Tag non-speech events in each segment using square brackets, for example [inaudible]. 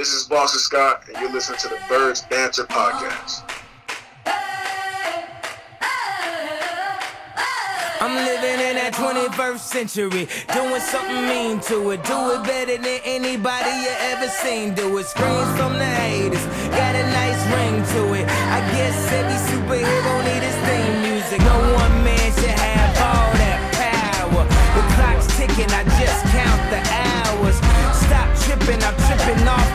This is Boston Scott, and you're listening to the Birds Banter Podcast. I'm living in that 21st century, doing something mean to it. Do it better than anybody you ever seen. Do it. Screams from the haters, got a nice ring to it. I guess every superhero need his theme music. No one man should have all that power. The clock's ticking, I just count the hours. Stop tripping, I'm tripping off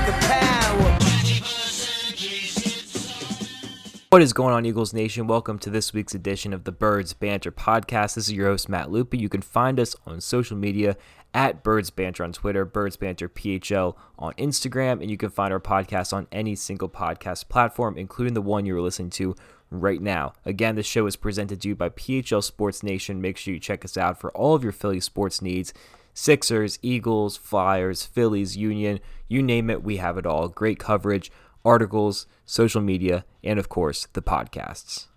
What is going on, Eagles Nation? Welcome to this week's edition of the Birds Banter Podcast. This is your host, Matt Lupi. You can find us on social media at Birds Banter on Twitter, Birds Banter PHL on Instagram, and you can find our podcast on any single podcast platform, including the one you're listening to right now. Again, this show is presented to you by PHL Sports Nation. Make sure you check us out for all of your Philly sports needs. Sixers, Eagles, Flyers, Phillies, Union, you name it, we have it all. Great coverage articles, social media, and of course, the podcasts.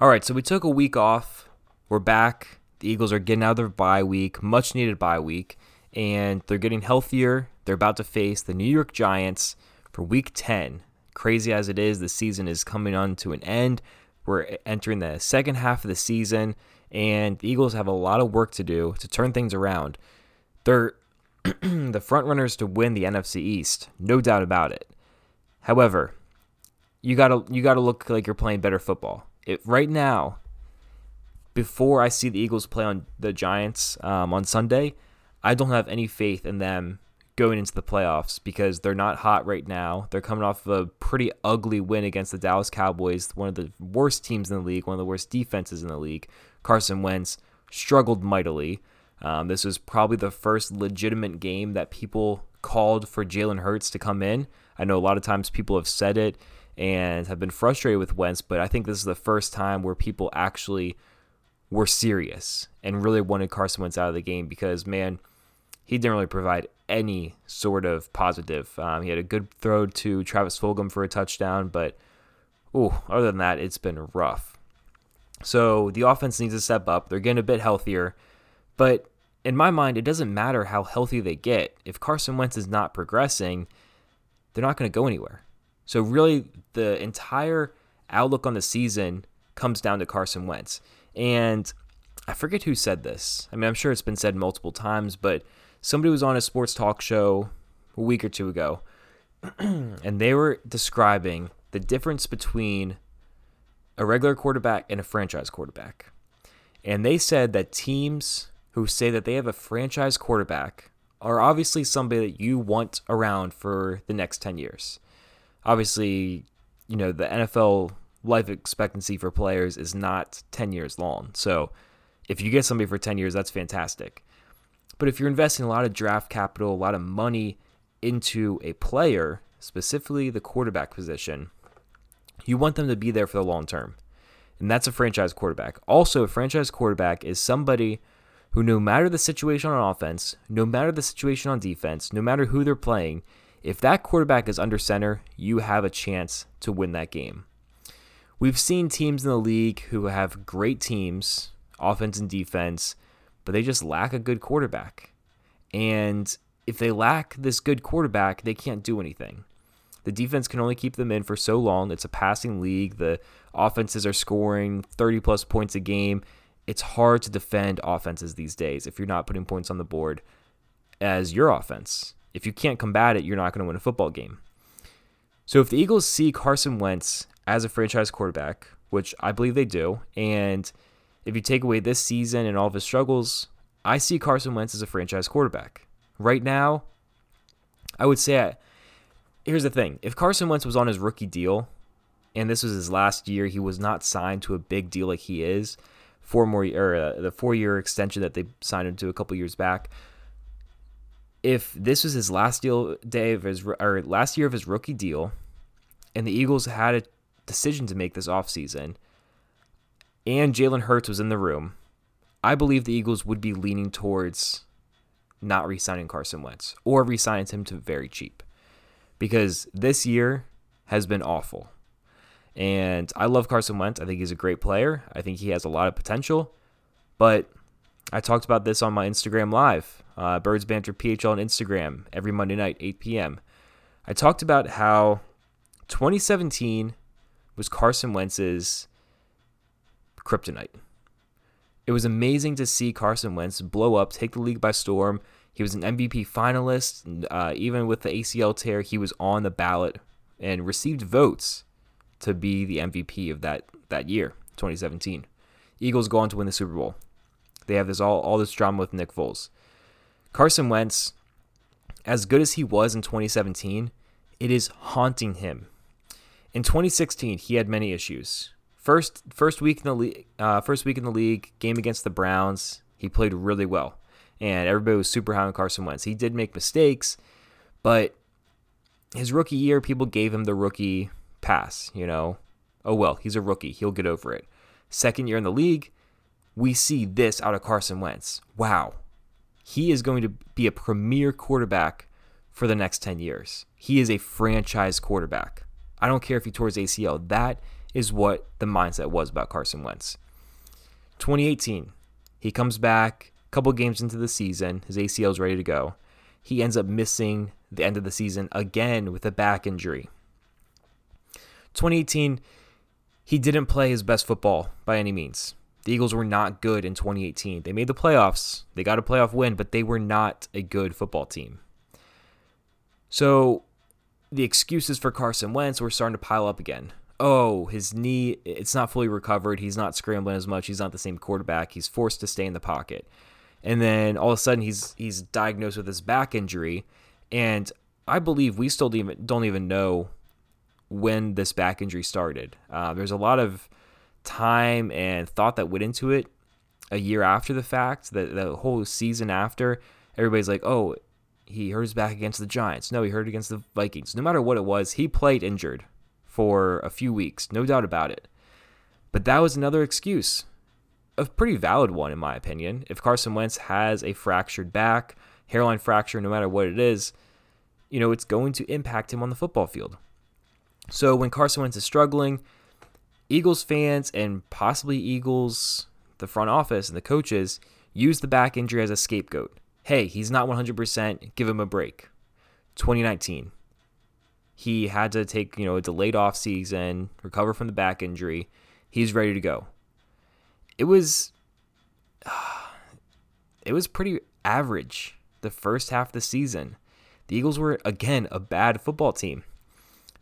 All right, so we took a week off. We're back. The Eagles are getting out of their bye week, much needed bye week, and they're getting healthier. They're about to face the New York Giants for week 10. Crazy as it is, the season is coming on to an end. We're entering the second half of the season, and the Eagles have a lot of work to do to turn things around. They're [clears throat] the front runners to win the NFC East, no doubt about it. However, you gotta you gotta look like you're playing better football. It, right now, before I see the Eagles play on the Giants um, on Sunday, I don't have any faith in them going into the playoffs because they're not hot right now. They're coming off of a pretty ugly win against the Dallas Cowboys, one of the worst teams in the league, one of the worst defenses in the league. Carson Wentz struggled mightily. Um, this was probably the first legitimate game that people called for Jalen Hurts to come in. I know a lot of times people have said it and have been frustrated with Wentz, but I think this is the first time where people actually were serious and really wanted Carson Wentz out of the game because, man, he didn't really provide any sort of positive. Um, he had a good throw to Travis Fulgham for a touchdown, but ooh, other than that, it's been rough. So the offense needs to step up. They're getting a bit healthier, but in my mind, it doesn't matter how healthy they get. If Carson Wentz is not progressing, they're not going to go anywhere. So really, the entire outlook on the season comes down to Carson Wentz. And I forget who said this. I mean, I'm sure it's been said multiple times, but somebody was on a sports talk show a week or two ago, [clears throat] and they were describing the difference between a regular quarterback and a franchise quarterback. And they said that teams who say that they have a franchise quarterback are obviously somebody that you want around for the next 10 years. Obviously, you know, the NFL life expectancy for players is not 10 years long. So if you get somebody for 10 years, that's fantastic. But if you're investing a lot of draft capital, a lot of money into a player, specifically the quarterback position, you want them to be there for the long term. And that's a franchise quarterback. Also, a franchise quarterback is somebody who, no matter the situation on offense, no matter the situation on defense, no matter who they're playing, if that quarterback is under center, you have a chance to win that game. We've seen teams in the league who have great teams, offense and defense, but they just lack a good quarterback. And if they lack this good quarterback, they can't do anything. The defense can only keep them in for so long. It's a passing league. The offenses are scoring 30 plus points a game it's hard to defend offenses these days if you're not putting points on the board as your offense. If you can't combat it, you're not going to win a football game. So if the Eagles see Carson Wentz as a franchise quarterback, which I believe they do, and if you take away this season and all of his struggles, I see Carson Wentz as a franchise quarterback. Right now, I would say I, here's the thing. If Carson Wentz was on his rookie deal and this was his last year, he was not signed to a big deal like he is, four more or uh, the four year extension that they signed him to a couple years back. If this was his last deal day of his or last year of his rookie deal, and the Eagles had a decision to make this offseason, and Jalen Hurts was in the room, I believe the Eagles would be leaning towards not re-signing Carson Wentz or re-signing him to very cheap, because this year has been awful. And I love Carson Wentz. I think he's a great player. I think he has a lot of potential. But I talked about this on my Instagram live, uh, Birds Banter PHL on Instagram every Monday night, 8 p.m. I talked about how 2017 was Carson Wentz's kryptonite. It was amazing to see Carson Wentz blow up, take the league by storm. He was an MVP finalist. Uh, even with the ACL tear, he was on the ballot and received votes to be the MVP of that, that year, 2017. Eagles go on to win the Super Bowl. They have this all, all this drama with Nick Foles. Carson Wentz, as good as he was in 2017, it is haunting him. In 2016, he had many issues. First, first week in the league, uh, first week in the league, game against the Browns, he played really well, and everybody was super high on Carson Wentz. He did make mistakes, but his rookie year, people gave him the rookie pass. You know, oh well, he's a rookie, he'll get over it. Second year in the league, we see this out of Carson Wentz. Wow, he is going to be a premier quarterback for the next 10 years. He is a franchise quarterback. I don't care if he tore his ACL. That is what the mindset was about Carson Wentz. 2018, he comes back a couple games into the season. His ACL is ready to go. He ends up missing the end of the season again with a back injury. 2018, he didn't play his best football by any means. The Eagles were not good in 2018. They made the playoffs, they got a playoff win, but they were not a good football team. So the excuses for Carson Wentz were starting to pile up again oh, his knee, it's not fully recovered. He's not scrambling as much. He's not the same quarterback. He's forced to stay in the pocket. And then all of a sudden he's he's diagnosed with this back injury. And I believe we still don't even, don't even know when this back injury started. Uh, there's a lot of time and thought that went into it a year after the fact, the, the whole season after. Everybody's like, oh, he hurt his back against the Giants. No, he hurt against the Vikings. No matter what it was, he played injured for a few weeks, no doubt about it. But that was another excuse, a pretty valid one, in my opinion. If Carson Wentz has a fractured back, hairline fracture, no matter what it is, you know, it's going to impact him on the football field. So when Carson Wentz is struggling, Eagles fans and possibly Eagles, the front office and the coaches, use the back injury as a scapegoat. Hey, he's not 100%, give him a break. 2019, he had to take, you know, a delayed off season, recover from the back injury. He's ready to go. It was [sighs] it was pretty average the first half of the season. The Eagles were again a bad football team.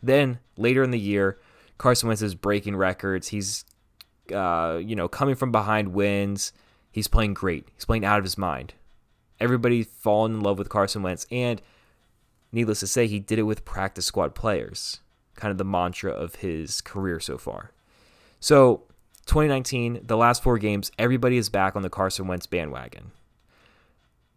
Then later in the year, Carson Wentz is breaking records. He's uh, you know, coming from behind wins. He's playing great. He's playing out of his mind. Everybody fallen in love with Carson Wentz and needless to say, he did it with practice squad players, kind of the mantra of his career so far. So, 2019, the last four games, everybody is back on the Carson Wentz bandwagon.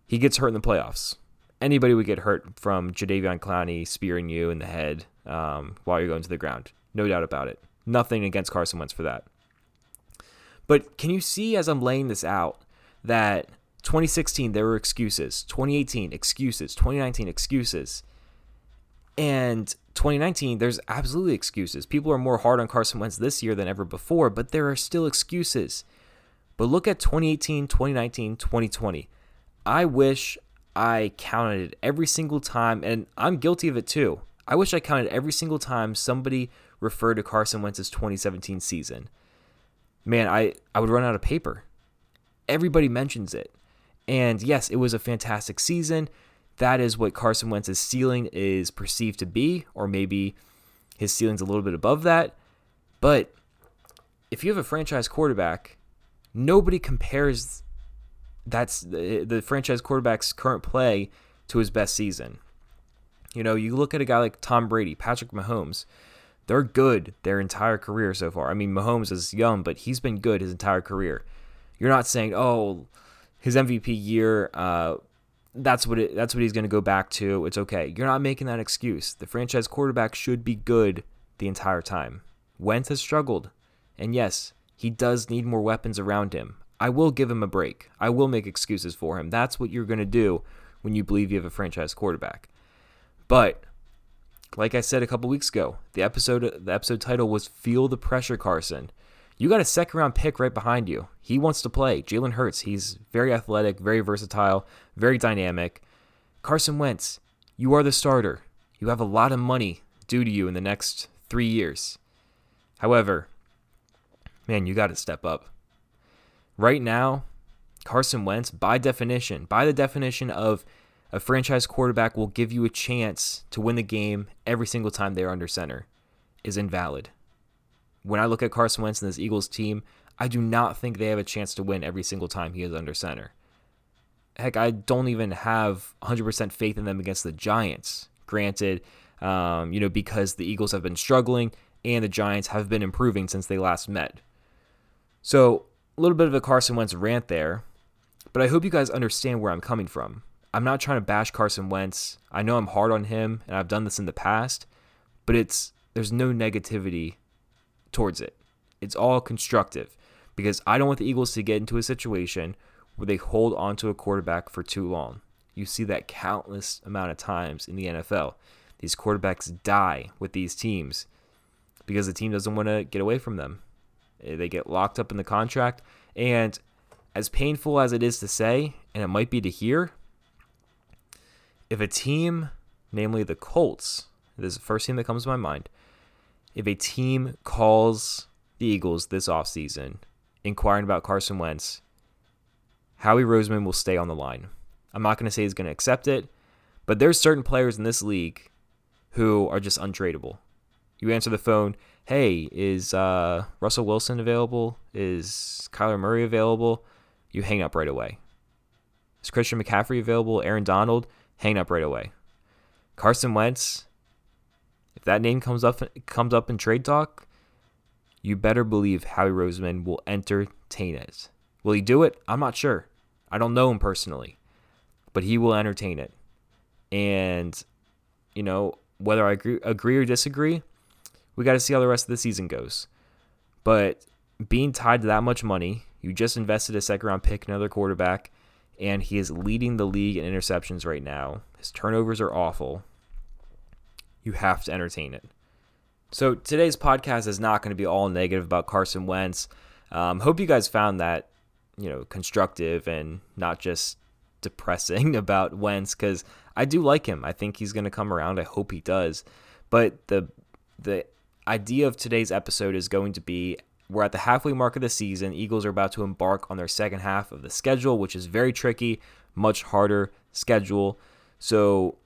He gets hurt in the playoffs. Anybody would get hurt from Jadeveon Clowney spearing you in the head um, while you're going to the ground. No doubt about it. Nothing against Carson Wentz for that. But can you see as I'm laying this out that 2016, there were excuses. 2018, excuses. 2019, excuses. And 2019, there's absolutely excuses. People are more hard on Carson Wentz this year than ever before, but there are still excuses. But look at 2018, 2019, 2020. I wish I counted it every single time, and I'm guilty of it too. I wish I counted every single time somebody referred to Carson Wentz's 2017 season. Man, I, I would run out of paper. Everybody mentions it. And yes, it was a fantastic season. That is what Carson Wentz's ceiling is perceived to be, or maybe his ceiling's a little bit above that. But if you have a franchise quarterback, nobody compares that's the, the franchise quarterback's current play to his best season. You know, you look at a guy like Tom Brady, Patrick Mahomes, they're good their entire career so far. I mean, Mahomes is young, but he's been good his entire career. You're not saying, oh, his MVP year, uh, that's what it, that's what he's going to go back to. It's okay. You're not making that excuse. The franchise quarterback should be good the entire time. Wentz has struggled, and yes, he does need more weapons around him. I will give him a break. I will make excuses for him. That's what you're going to do when you believe you have a franchise quarterback. But like I said a couple weeks ago, the episode the episode title was "Feel the Pressure, Carson." You got a second round pick right behind you. He wants to play. Jalen Hurts, he's very athletic, very versatile, very dynamic. Carson Wentz, you are the starter. You have a lot of money due to you in the next three years. However, man, you got to step up. Right now, Carson Wentz, by definition, by the definition of a franchise quarterback will give you a chance to win the game every single time they're under center, is invalid. When I look at Carson Wentz and this Eagles team, I do not think they have a chance to win every single time he is under center. Heck, I don't even have 100% faith in them against the Giants. Granted, um, you know, because the Eagles have been struggling and the Giants have been improving since they last met. So, a little bit of a Carson Wentz rant there, but I hope you guys understand where I'm coming from. I'm not trying to bash Carson Wentz. I know I'm hard on him, and I've done this in the past, but it's there's no negativity towards it. It's all constructive because I don't want the Eagles to get into a situation where they hold onto a quarterback for too long. You see that countless amount of times in the NFL. These quarterbacks die with these teams because the team doesn't want to get away from them. Eh, they get locked up in the contract. And as painful as it is to say, and it might be to hear, if a team, namely the Colts, this is the first team that comes to my mind, if a team calls the Eagles this offseason inquiring about Carson Wentz, Howie Roseman will stay on the line. I'm not going to say he's going to accept it, but there's certain players in this league who are just untradeable. You answer the phone, hey, is uh, Russell Wilson available? Is Kyler Murray available? You hang up right away. Is Christian McCaffrey available? Aaron Donald? Hang up right away. Carson Wentz, if that name comes up comes up in trade talk, you better believe Howie Roseman will entertain it. Will he do it? I'm not sure. I don't know him personally, but he will entertain it. And you know, whether I agree, agree or disagree, we got to see how the rest of the season goes. But being tied to that much money, you just invested a second round pick, another quarterback, and he is leading the league in interceptions right now. His turnovers are awful. You have to entertain it. So today's podcast is not going to be all negative about Carson Wentz. Um, hope you guys found that you know constructive and not just depressing [laughs] about Wentz because I do like him. I think he's going to come around. I hope he does. But the the idea of today's episode is going to be we're at the halfway mark of the season. Eagles are about to embark on their second half of the schedule, which is very tricky, much harder schedule. So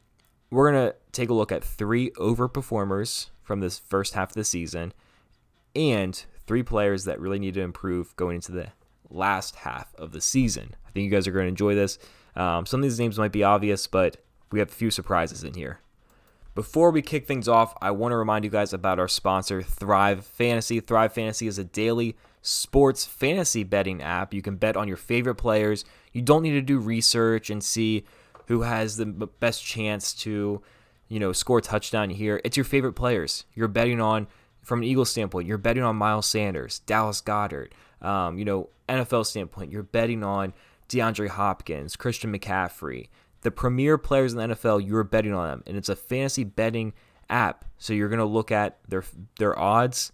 we're going to take a look at three overperformers from this first half of the season and three players that really need to improve going into the last half of the season. I think you guys are going to enjoy this. Um, some of these names might be obvious, but we have a few surprises in here. Before we kick things off, I want to remind you guys about our sponsor, Thrive Fantasy. Thrive Fantasy is a daily sports fantasy betting app. You can bet on your favorite players. You don't need to do research and see who has the best chance to, you know, score a touchdown here. It's your favorite players. You're betting on, from an Eagles standpoint, you're betting on Miles Sanders, Dallas Goedert. Um, you know, NFL standpoint, you're betting on DeAndre Hopkins, Christian McCaffrey the premier players in the NFL, you're betting on them, and it's a fantasy betting app. So you're gonna look at their their odds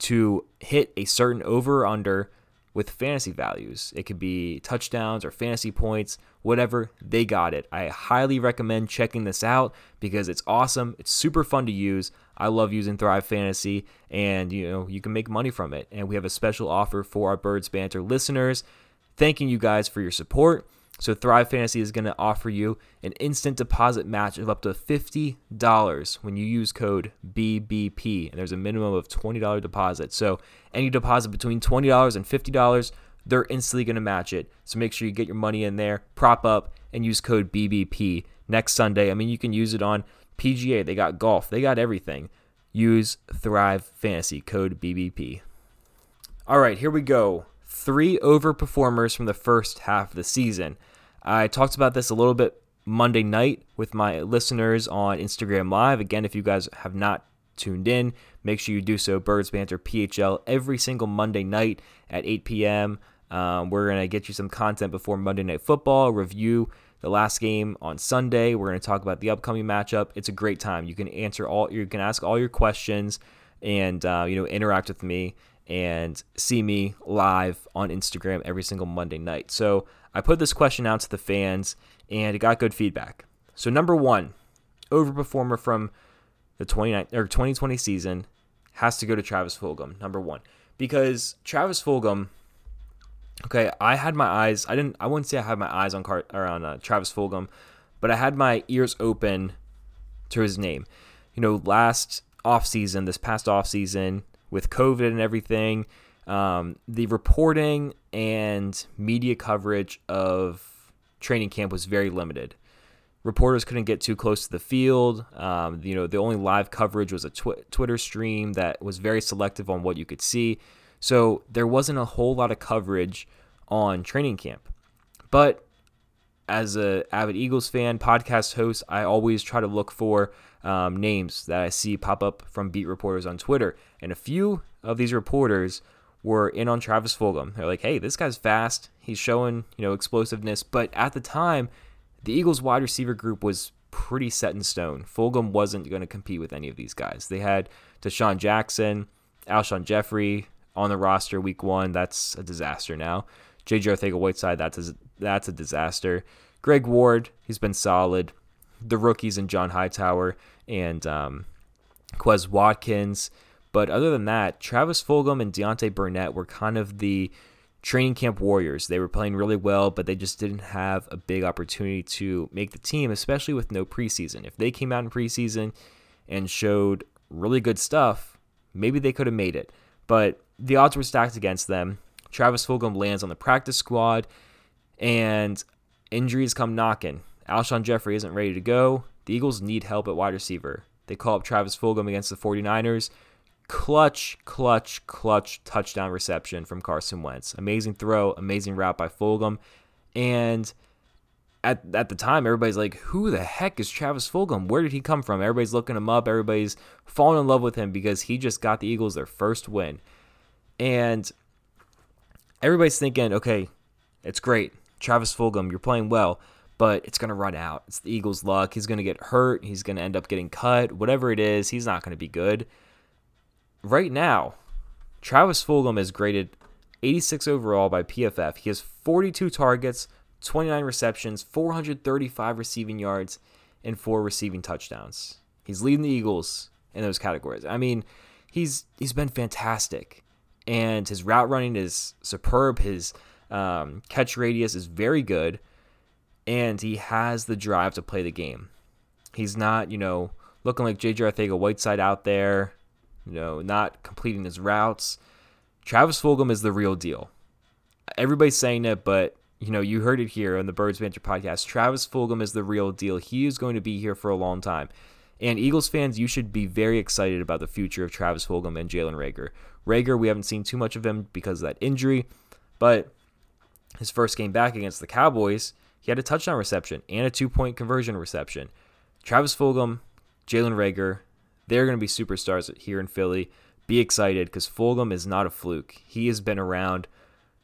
to hit a certain over or under with fantasy values. It could be touchdowns or fantasy points, whatever. They got it. I highly recommend checking this out because it's awesome. It's super fun to use. I love using Thrive Fantasy, and you know you can make money from it. And we have a special offer for our Birds Banter listeners. Thanking you guys for your support. So Thrive Fantasy is going to offer you an instant deposit match of up to $50 when you use code BBP. And there's a minimum of $20 deposit. So any deposit between $20 and $50, they're instantly going to match it. So make sure you get your money in there, prop up, and use code BBP next Sunday. I mean, you can use it on PGA, they got golf, they got everything. Use Thrive Fantasy, code BBP. All right, here we go. Three overperformers from the first half of the season. I talked about this a little bit Monday night with my listeners on Instagram Live. Again, if you guys have not tuned in, make sure you do so. Birds Banter PHL every single Monday night at 8 p.m. Um, we're going to get you some content before Monday Night Football, review the last game on Sunday. We're going to talk about the upcoming matchup. It's a great time. You can answer all, you can ask all your questions and, uh, you know, interact with me and see me live on Instagram every single Monday night. So I put this question out to the fans and it got good feedback. So, number one, overperformer from the 29 or 2020 season has to go to Travis Fulgham, number one, because Travis Fulgham. Okay, I had my eyes. I didn't. I wouldn't say I had my eyes on Car, or on uh, Travis Fulgham, but I had my ears open to his name. You know, last off season, this past off season, with COVID and everything, um, the reporting and media coverage of training camp was very limited. Reporters couldn't get too close to the field. Um, you know, the only live coverage was a tw- Twitter stream that was very selective on what you could see. So there wasn't a whole lot of coverage on training camp. But as a avid Eagles fan, podcast host, I always try to look for um, names that I see pop up from beat reporters on Twitter, and a few of these reporters were in on Travis Fulgham. They're like, "Hey, this guy's fast. He's showing you know explosiveness." But at the time, the Eagles wide receiver group was pretty set in stone. Fulgham wasn't going to compete with any of these guys. They had DeSean Jackson, Alshon Jeffery on the roster week one. That's a disaster now. JJ Arcega-Whiteside, that's a, that's a disaster. Greg Ward, he's been solid. The rookies and John Hightower and um, Quez Watkins. But other than that, Travis Fulgham and Deontay Burnett were kind of the training camp warriors. They were playing really well, but they just didn't have a big opportunity to make the team, especially with no preseason. If they came out in preseason and showed really good stuff, maybe they could have made it. But the odds were stacked against them. Travis Fulgham lands on the practice squad, and injuries come knocking. Alshon Jeffery isn't ready to go. The Eagles need help at wide receiver. They call up Travis Fulgham against the 49ers. Clutch, clutch, clutch touchdown reception from Carson Wentz. Amazing throw, amazing route by Fulgham. And at, at the time, everybody's like, who the heck is Travis Fulgham? Where did he come from? Everybody's looking him up. Everybody's falling in love with him because he just got the Eagles their first win. And everybody's thinking, okay, it's great. Travis Fulgham, you're playing well but it's going to run out. It's the Eagles' luck. He's going to get hurt. He's going to end up getting cut. Whatever it is, he's not going to be good. Right now, Travis Fulgham is graded 86 overall by PFF. He has 42 targets, 29 receptions, 435 receiving yards, and four receiving touchdowns. He's leading the Eagles in those categories. I mean, he's he's been fantastic, and his route running is superb. His um, catch radius is very good and he has the drive to play the game. He's not, you know, looking like JJ Arcega-Whiteside out there, you know, not completing his routes. Travis Fulgham is the real deal. Everybody's saying it, but you know, you heard it here on the Birds Banter podcast. Travis Fulgham is the real deal. He is going to be here for a long time. And Eagles fans, you should be very excited about the future of Travis Fulgham and Jalen Reagor. Reagor, we haven't seen too much of him because of that injury, but his first game back against the Cowboys, he had a touchdown reception and a two point conversion reception. Travis Fulgham, Jalen Reagor, they're going to be superstars here in Philly. Be excited because Fulgham is not a fluke. He has been around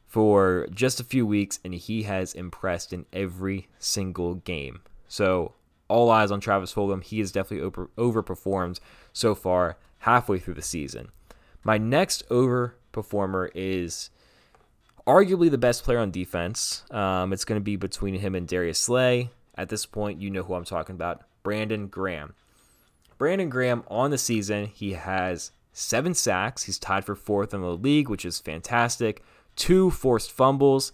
for just a few weeks and he has impressed in every single game. So, all eyes on Travis Fulgham. He has definitely over, overperformed so far halfway through the season. My next overperformer is arguably the best player on defense. Um, it's going to be between him and Darius Slay. At this point, you know who I'm talking about Brandon Graham. Brandon Graham on the season, he has seven sacks. He's tied for fourth in the league, which is fantastic. Two forced fumbles.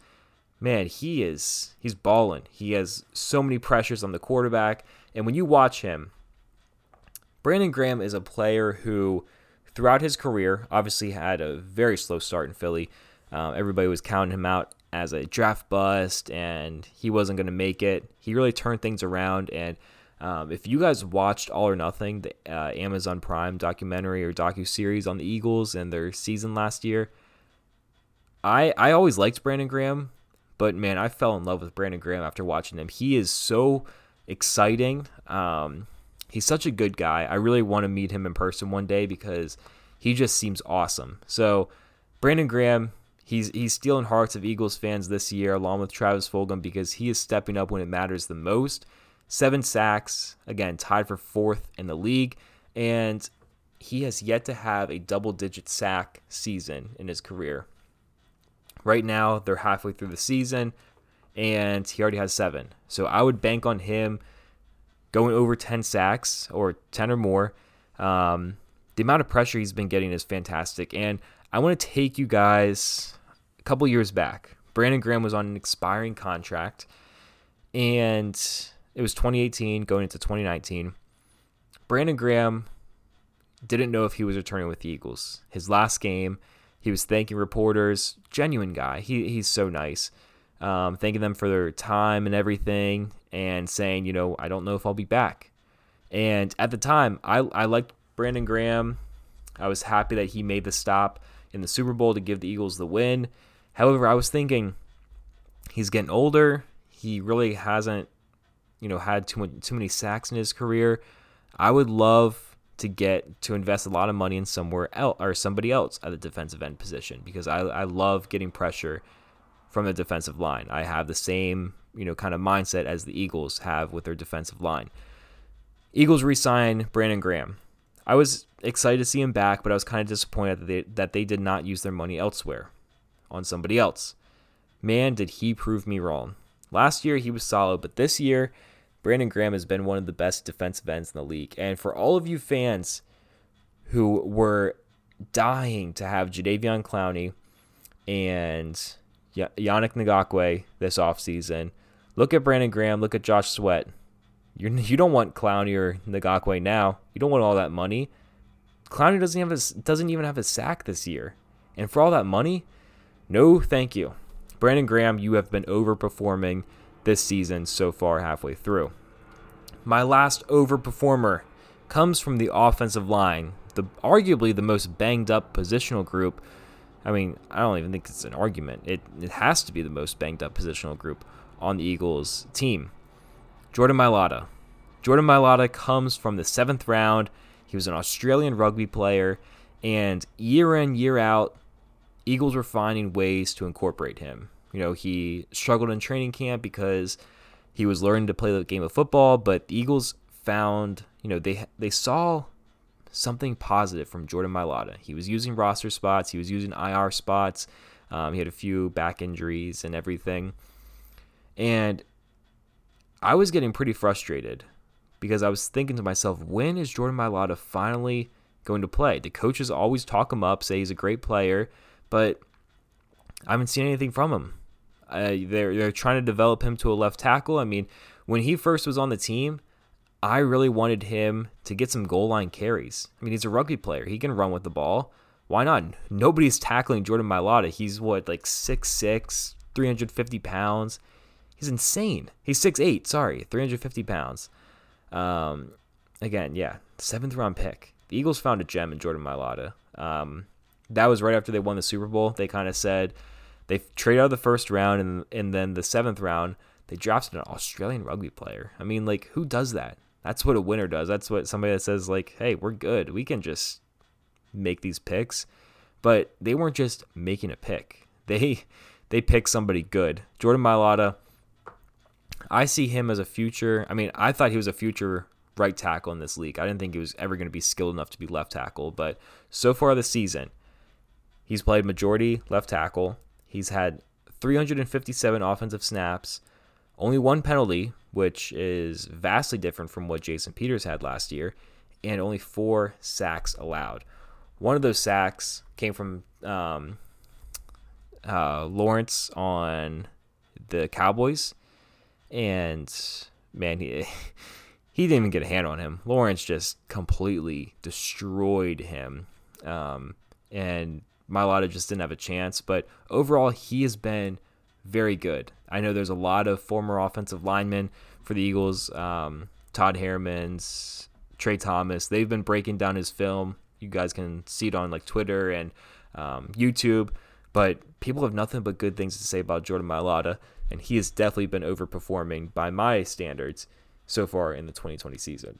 Man, he is he's balling. He has so many pressures on the quarterback. And when you watch him, Brandon Graham is a player who, throughout his career, obviously had a very slow start in Philly, uh, everybody was counting him out as a draft bust, and he wasn't going to make it. He really turned things around. And um, if you guys watched All or Nothing, the uh, Amazon Prime documentary or docu series on the Eagles and their season last year, I I always liked Brandon Graham, but man, I fell in love with Brandon Graham after watching him. He is so exciting. Um, he's such a good guy. I really want to meet him in person one day because he just seems awesome. So, Brandon Graham, He's he's stealing hearts of Eagles fans this year, along with Travis Fulgham, because he is stepping up when it matters the most. Seven sacks, again, tied for fourth in the league, and he has yet to have a double-digit sack season in his career. Right now, they're halfway through the season, and he already has seven. So I would bank on him going over 10 sacks or 10 or more. Um, the amount of pressure he's been getting is fantastic. And I want to take you guys a couple years back. Brandon Graham was on an expiring contract, and it was 2018 going into 2019. Brandon Graham didn't know if he was returning with the Eagles. His last game, he was thanking reporters, genuine guy. He, he's so nice. Um, thanking them for their time and everything, and saying, you know, I don't know if I'll be back. And at the time, I, I liked Brandon Graham. I was happy that he made the stop in the Super Bowl to give the Eagles the win. However, I was thinking he's getting older. He really hasn't, you know, had too much, too many sacks in his career. I would love to get to invest a lot of money in somewhere else or somebody else at the defensive end position because I, I love getting pressure from the defensive line. I have the same, you know, kind of mindset as the Eagles have with their defensive line. Eagles re-sign Brandon Graham. I was excited to see him back, but I was kind of disappointed that they, that they did not use their money elsewhere on somebody else. Man, did he prove me wrong. Last year he was solid, but this year Brandon Graham has been one of the best defensive ends in the league. And for all of you fans who were dying to have Jadeveon Clowney and Yannick Ngakoue this offseason, look at Brandon Graham, look at Josh Sweat. You're, you don't want Clowney or Ngakoue now. You don't want all that money. Clowney doesn't have a, doesn't even have a sack this year, and for all that money, no, thank you. Brandon Graham, you have been overperforming this season so far, halfway through. My last overperformer comes from the offensive line, the arguably the most banged up positional group. I mean, I don't even think it's an argument. It it has to be the most banged up positional group on the Eagles team. Jordan Mailata. Jordan Mailata comes from the seventh round. He was an Australian rugby player, and year in, year out, Eagles were finding ways to incorporate him. You know, he struggled in training camp because he was learning to play the game of football, but the Eagles found, you know, they they saw something positive from Jordan Mailata. He was using roster spots, he was using IR spots. Um, he had a few back injuries and everything. And I was getting pretty frustrated because I was thinking to myself, when is Jordan Mailata finally going to play? The coaches always talk him up, say he's a great player, but I haven't seen anything from him. Uh, they're they're trying to develop him to a left tackle. I mean, when he first was on the team, I really wanted him to get some goal line carries. I mean, he's a rugby player; he can run with the ball. Why not? Nobody's tackling Jordan Mailata. He's what like 6'6", 350 pounds. He's insane. He's 6'8", sorry, 350 pounds. Um, again, yeah, seventh round pick. The Eagles found a gem in Jordan Mailata. Um, that was right after they won the Super Bowl. They kind of said they trade out of the first round, and and then the seventh round they drafted an Australian rugby player. I mean, like who does that? That's what a winner does. That's what somebody that says like, hey, we're good. We can just make these picks. But they weren't just making a pick. They [laughs] they picked somebody good. Jordan Mailata I see him as a future. I mean, I thought he was a future right tackle in this league. I didn't think he was ever going to be skilled enough to be left tackle, but so far this season, he's played majority left tackle. He's had 357 offensive snaps, only one penalty, which is vastly different from what Jason Peters had last year, and only four sacks allowed. One of those sacks came from um, uh, Lawrence on the Cowboys and man, he [laughs] he didn't even get a hand on him. Lawrence just completely destroyed him, um, and Mailata just didn't have a chance. But overall, he has been very good. I know there's a lot of former offensive linemen for the Eagles. Um, Todd Herremans, Tra Thomas. They've been breaking down his film. You guys can see it on like Twitter and um, YouTube. But people have nothing but good things to say about Jordan Mailata and he has definitely been overperforming by my standards so far in the 2020 season.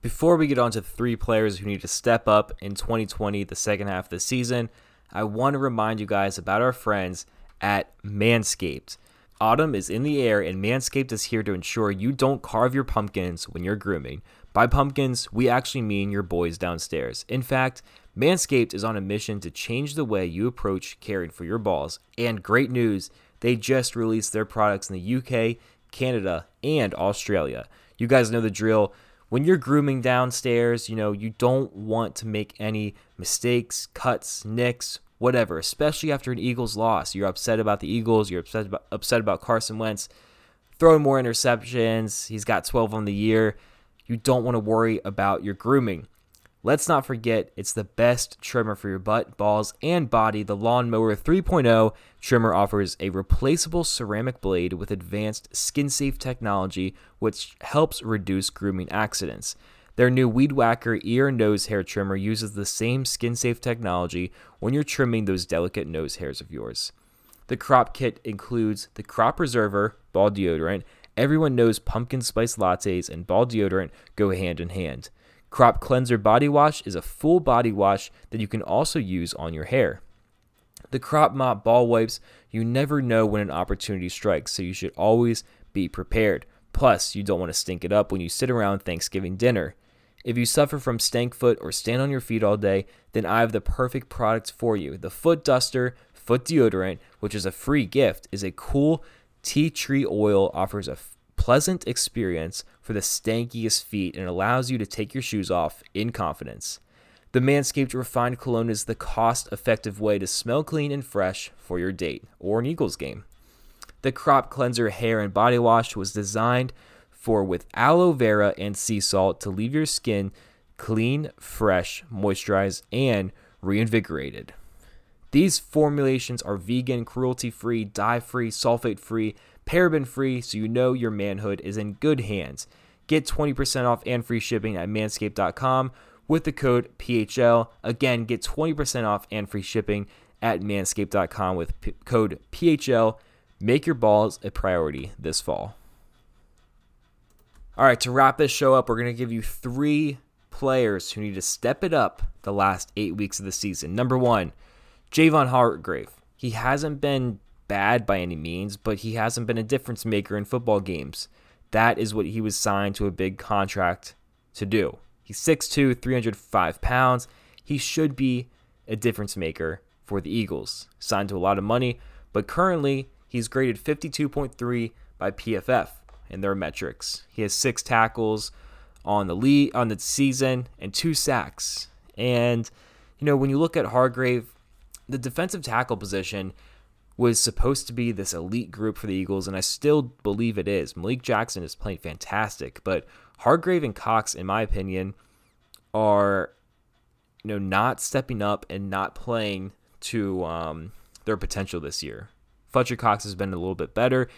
Before we get on to three players who need to step up in 2020, the second half of the season, I want to remind you guys about our friends at Manscaped. Autumn is in the air, and Manscaped is here to ensure you don't carve your pumpkins when you're grooming. By pumpkins, we actually mean your boys downstairs. In fact, Manscaped is on a mission to change the way you approach caring for your balls. And great news! They just released their products in the UK, Canada, and Australia. You guys know the drill. When you're grooming downstairs, you know, you don't want to make any mistakes, cuts, nicks, whatever, especially after an Eagles loss. You're upset about the Eagles, you're upset about, upset about Carson Wentz throwing more interceptions. He's got 12 on the year. You don't want to worry about your grooming. Let's not forget, it's the best trimmer for your butt, balls, and body. The Lawnmower 3.0 trimmer offers a replaceable ceramic blade with advanced skin safe technology, which helps reduce grooming accidents. Their new Weed Whacker ear and nose hair trimmer uses the same skin safe technology when you're trimming those delicate nose hairs of yours. The crop kit includes the crop preserver, ball deodorant. Everyone knows pumpkin spice lattes and ball deodorant go hand in hand. Crop Cleanser Body Wash is a full body wash that you can also use on your hair. The Crop Mop Ball Wipes, you never know when an opportunity strikes, so you should always be prepared. Plus, you don't want to stink it up when you sit around Thanksgiving dinner. If you suffer from stank foot or stand on your feet all day, then I have the perfect product for you. The Foot Duster Foot Deodorant, which is a free gift, is a cool tea tree oil, offers a pleasant experience for the stankiest feet and allows you to take your shoes off in confidence. The Manscaped Refined Cologne is the cost effective way to smell clean and fresh for your date or an Eagles game. The Crop Cleanser Hair and Body Wash was designed for with aloe vera and sea salt to leave your skin clean, fresh, moisturized, and reinvigorated. These formulations are vegan, cruelty free, dye free, sulfate free, paraben free, so you know your manhood is in good hands. Get 20% off and free shipping at manscaped.com with the code PHL. Again, get 20% off and free shipping at manscaped.com with p- code PHL. Make your balls a priority this fall. All right, to wrap this show up, we're going to give you three players who need to step it up the last eight weeks of the season. Number one, Javon Hargrave. He hasn't been bad by any means, but he hasn't been a difference maker in football games. That is what he was signed to a big contract to do. He's 6'2, 305 pounds. He should be a difference maker for the Eagles. Signed to a lot of money, but currently he's graded 52.3 by PFF in their metrics. He has six tackles on the lead on the season and two sacks. And you know, when you look at Hargrave, the defensive tackle position was supposed to be this elite group for the Eagles, and I still believe it is. Malik Jackson is playing fantastic, but Hargrave and Cox, in my opinion, are you know not stepping up and not playing to um, their potential this year. Fletcher Cox has been a little bit better.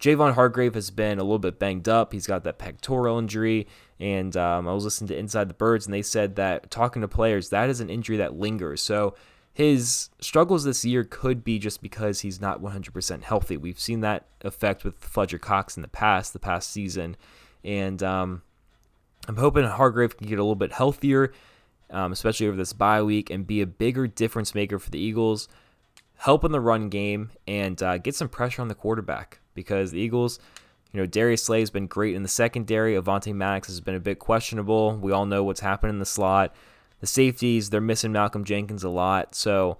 Javon Hargrave has been a little bit banged up. He's got that pectoral injury, and um, I was listening to Inside the Birds, and they said that talking to players, that is an injury that lingers. So his struggles this year could be just because he's not 100% healthy. We've seen that effect with Fletcher Cox in the past, the past season. And um, I'm hoping Hargrave can get a little bit healthier, um, especially over this bye week, and be a bigger difference maker for the Eagles, help in the run game, and uh, get some pressure on the quarterback because the Eagles. You know, Darius Slay has been great in the secondary. Avonte Maddox has been a bit questionable. We all know what's happened in the slot. The safeties, they're missing Malcolm Jenkins a lot. So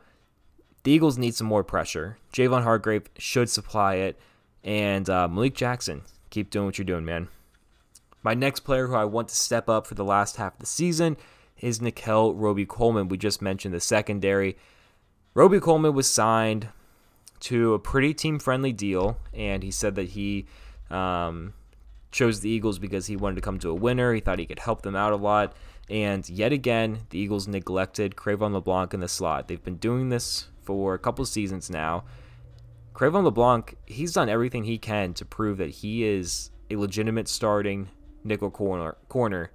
the Eagles need some more pressure. Javon Hargrave should supply it. And uh, Malik Jackson, keep doing what you're doing, man. My next player who I want to step up for the last half of the season is Nickell Robey-Coleman. We just mentioned the secondary. Robey-Coleman was signed to a pretty team friendly deal, and he said that he um, chose the Eagles because he wanted to come to a winner. He thought he could help them out a lot. And yet again, the Eagles neglected Cre'Von LeBlanc in the slot. They've been doing this for a couple seasons now. Cre'Von LeBlanc, he's done everything he can to prove that he is a legitimate starting nickel corner corner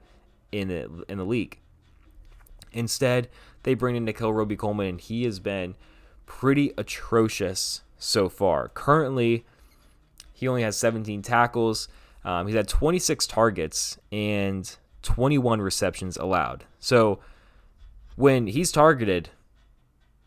in the in the league. Instead, they bring in Nickell Robey-Coleman, and he has been pretty atrocious so far. Currently, he only has 17 tackles. Um, he's had 26 targets, and 21 receptions allowed. So when he's targeted,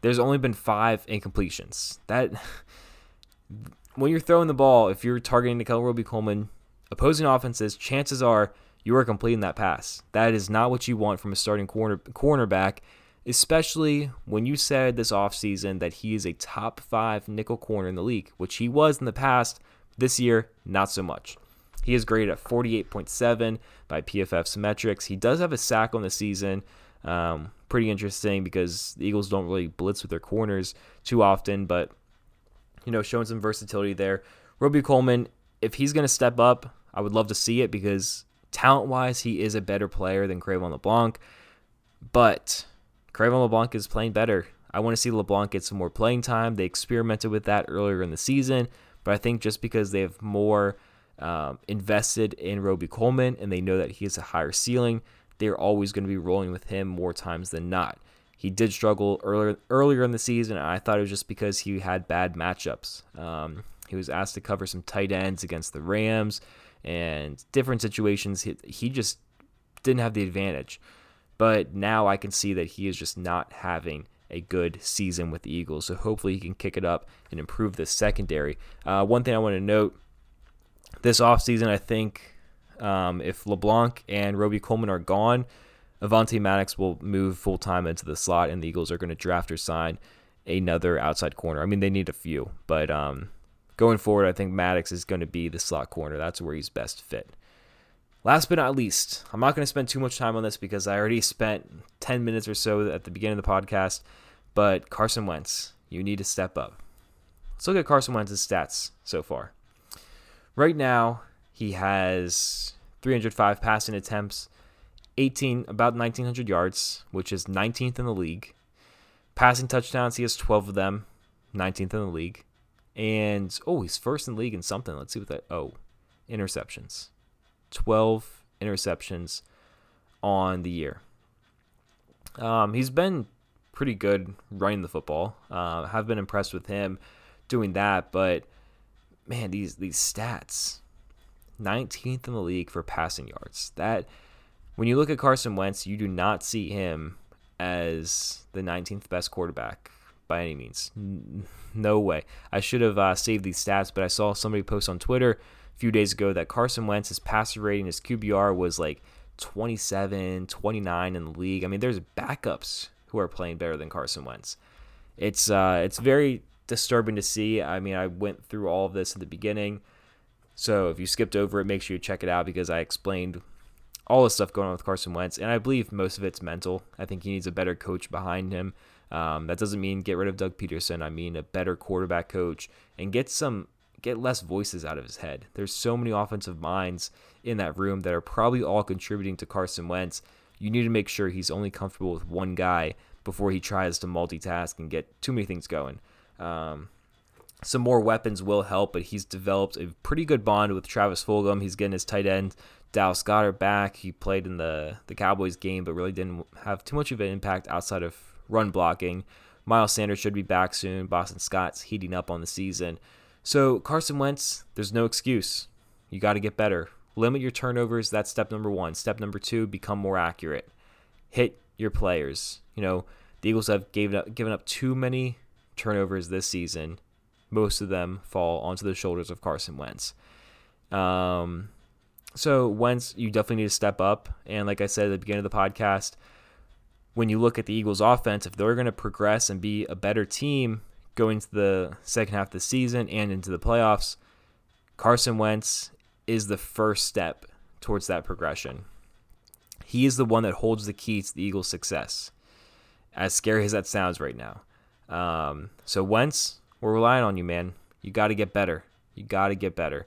there's only been five incompletions. That [laughs] when you're throwing the ball, if you're targeting Nickell Robey-Coleman, opposing offenses, chances are you are completing that pass. That is not what you want from a starting corner cornerback, especially when you said this offseason that he is a top five nickel corner in the league, which he was in the past. This year, not so much. He is graded at 48.7 by PFF's metrics. He does have a sack on the season. Um, pretty interesting because the Eagles don't really blitz with their corners too often, but you know, showing some versatility there. Robey Coleman, if he's going to step up, I would love to see it because talent wise, he is a better player than Cre'Von LeBlanc. But Cre'Von LeBlanc is playing better. I want to see LeBlanc get some more playing time. They experimented with that earlier in the season, but I think just because they have more um, invested in Robey Coleman and they know that he has a higher ceiling, they're always going to be rolling with him more times than not. He did struggle earlier earlier in the season. I thought it was just because he had bad matchups. Um, he was asked to cover some tight ends against the Rams and different situations. He, he just didn't have the advantage. But now I can see that he is just not having a good season with the Eagles. So hopefully he can kick it up and improve the secondary. Uh, one thing I want to note this offseason, I think um, if LeBlanc and Robey Coleman are gone, Avonte Maddox will move full time into the slot, and the Eagles are going to draft or sign another outside corner. I mean, they need a few, but um, going forward, I think Maddox is going to be the slot corner. That's where he's best fit. Last but not least, I'm not going to spend too much time on this because I already spent 10 minutes or so at the beginning of the podcast. But Carson Wentz, you need to step up. Let's look at Carson Wentz's stats so far. Right now, he has 305 passing attempts, 18, about 1,900 yards, which is 19th in the league. Passing touchdowns, he has 12 of them, 19th in the league. And, oh, he's first in league in something. Let's see what that, oh, interceptions. 12 interceptions on the year. Um, he's been pretty good running the football. Uh, have been impressed with him doing that, but man, these these stats, 19th in the league for passing yards. That when you look at Carson Wentz, you do not see him as the 19th best quarterback by any means. No way. I should have uh, saved these stats, but I saw somebody post on Twitter a few days ago that Carson Wentz's passer rating, his QBR was like 27, 29 in the league. I mean, there's backups who are playing better than Carson Wentz. It's uh, it's very disturbing to see. I mean, I went through all of this in the beginning. So if you skipped over it, make sure you check it out because I explained all the stuff going on with Carson Wentz, and I believe most of it's mental. I think he needs a better coach behind him. Um, that doesn't mean get rid of Doug Pederson. I mean a better quarterback coach and get some get less voices out of his head. There's so many offensive minds in that room that are probably all contributing to Carson Wentz. You need to make sure he's only comfortable with one guy before he tries to multitask and get too many things going. Um, some more weapons will help, but he's developed a pretty good bond with Travis Fulgham. He's getting his tight end Dallas Goedert back. He played in the the Cowboys game, but really didn't have too much of an impact outside of run blocking. Miles Sanders should be back soon. Boston Scott's heating up on the season. So Carson Wentz, there's no excuse. You got to get better. Limit your turnovers. That's step number one. Step number two, become more accurate. Hit your players. You know, the Eagles have given up, given up too many turnovers this season. Most of them fall onto the shoulders of Carson Wentz. Um, so Wentz, you definitely need to step up. And like I said at the beginning of the podcast, when you look at the Eagles' offense, if they're going to progress and be a better team going to the second half of the season and into the playoffs, Carson Wentz is the first step towards that progression. He is the one that holds the key to the Eagles' success. As scary as that sounds right now. Um, so Wentz, we're relying on you, man. You got to get better. You got to get better.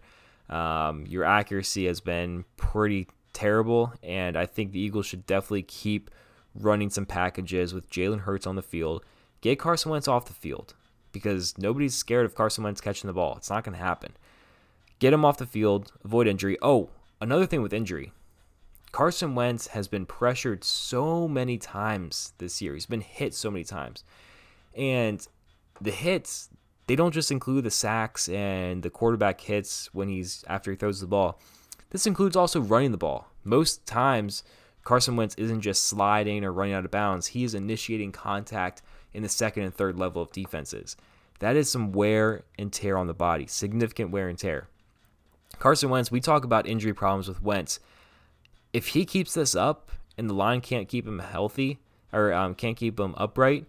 Um, your accuracy has been pretty terrible, and I think the Eagles should definitely keep running some packages with Jalen Hurts on the field. Get Carson Wentz off the field because nobody's scared of Carson Wentz catching the ball. It's not going to happen. Get him off the field, avoid injury. Oh, another thing with injury. Carson Wentz has been pressured so many times this year. He's been hit so many times. And the hits, they don't just include the sacks and the quarterback hits when he's after he throws the ball. This includes also running the ball. Most times, Carson Wentz isn't just sliding or running out of bounds. He is initiating contact in the second and third level of defenses. That is some wear and tear on the body, significant wear and tear. Carson Wentz, we talk about injury problems with Wentz. If he keeps this up and the line can't keep him healthy or um, can't keep him upright,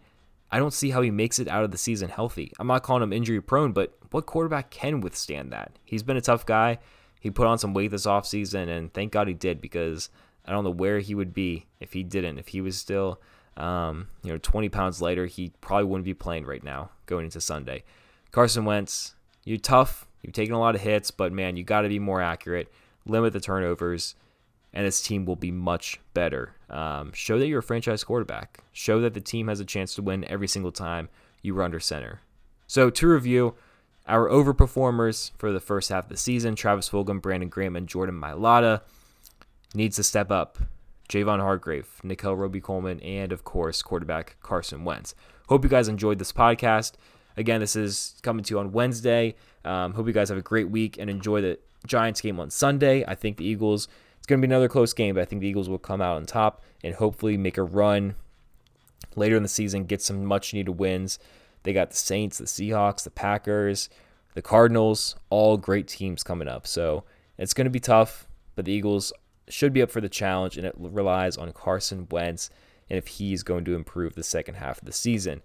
I don't see how he makes it out of the season healthy. I'm not calling him injury prone, but what quarterback can withstand that? He's been a tough guy. he put on some weight this offseason, and thank God he did because I don't know where he would be if he didn't. If he was still, um, you know, 20 pounds lighter, he probably wouldn't be playing right now going into Sunday. Carson Wentz, you're tough. You've taken a lot of hits, but man, you got to be more accurate, limit the turnovers, and this team will be much better. Um, show that you're a franchise quarterback. Show that the team has a chance to win every single time you were under center. So, to review, our overperformers for the first half of the season Travis Fulgham, Brandon Graham, and Jordan Mailata needs to step up. Javon Hargrave, Nickell Robey-Coleman, and of course, quarterback Carson Wentz. Hope you guys enjoyed this podcast. Again, this is coming to you on Wednesday. Um, hope you guys have a great week and enjoy the Giants game on Sunday. I think the Eagles, it's going to be another close game, but I think the Eagles will come out on top and hopefully make a run later in the season, get some much needed wins. They got the Saints, the Seahawks, the Packers, the Cardinals, all great teams coming up. So it's going to be tough, but the Eagles should be up for the challenge, and it relies on Carson Wentz and if he's going to improve the second half of the season.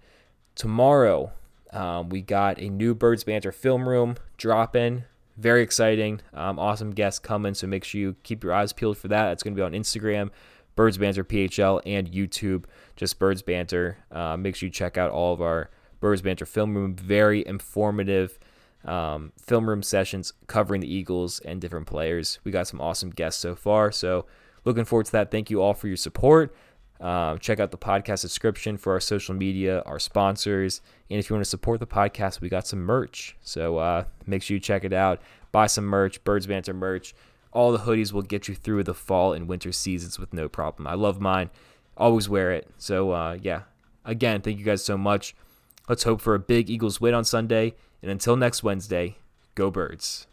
Tomorrow, um, we got a new Birds Banter film room drop in. Very exciting. Um, awesome guests coming, so make sure you keep your eyes peeled for that. It's going to be on Instagram, Birds Banter PHL, and YouTube, just Birds Banter. Uh, make sure you check out all of our Birds Banter film room. Very informative um, film room sessions covering the Eagles and different players. We got some awesome guests so far. So looking forward to that. Thank you all for your support. Um, check out the podcast description for our social media, our sponsors, and if you want to support the podcast, we got some merch. So uh, make sure you check it out. Buy some merch, Birds Banter merch. All the hoodies will get you through the fall and winter seasons with no problem. I love mine. Always wear it. So uh, yeah, again, thank you guys so much. Let's hope for a big Eagles win on Sunday. And until next Wednesday, go birds.